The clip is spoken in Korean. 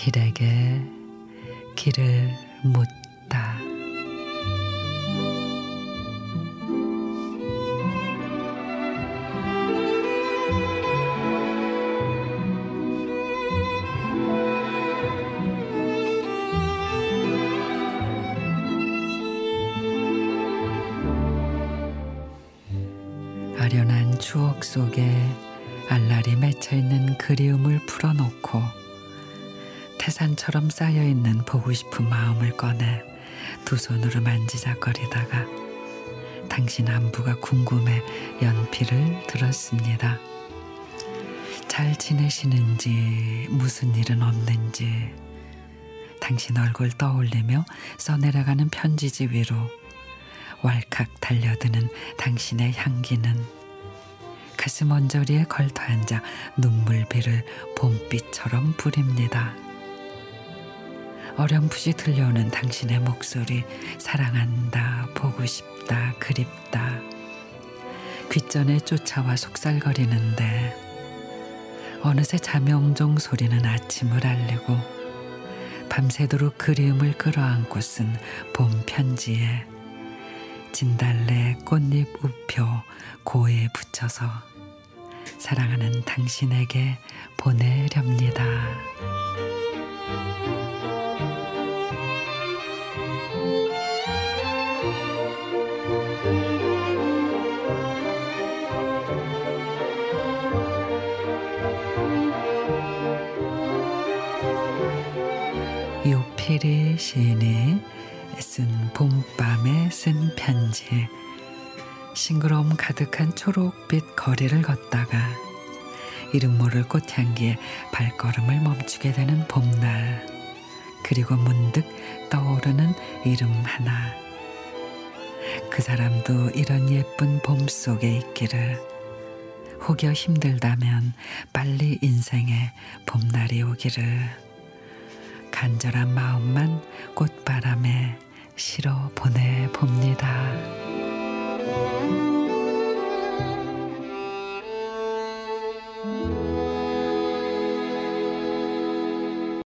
길에게 길을 묻다. 아련한 추억 속에 알알이 맺혀 있는 그리움을 풀어놓고 태산처럼 쌓여 있는 보고 싶은 마음을 꺼내 두 손으로 만지작거리다가 당신 안부가 궁금해 연필을 들었습니다. 잘 지내시는지 무슨 일은 없는지 당신 얼굴 떠올리며 써내려가는 편지지 위로 왈칵 달려드는 당신의 향기는 가슴 언저리에 걸터 앉아 눈물비를 봄빛처럼 뿌립니다. 어렴풋이 들려오는 당신의 목소리 사랑한다 보고 싶다 그립다 귓전에 쫓아와 속살거리는데 어느새 자명종 소리는 아침을 알리고 밤새도록 그리움을 끌어안고 쓴 봄 편지에 진달래 꽃잎 우표 고에 붙여서 사랑하는 당신에게 보내렵니다. 요필의 시인이 쓴 봄밤에 쓴 편지 싱그러움 가득한 초록빛 거리를 걷다가 이름 모를 꽃향기에 발걸음을 멈추게 되는 봄날 그리고 문득 떠오르는 이름 하나. 그 사람도 이런 예쁜 봄 속에 있기를 혹여 힘들다면 빨리 인생에 봄날이 오기를 간절한 마음만 꽃바람에 실어 보내봅니다.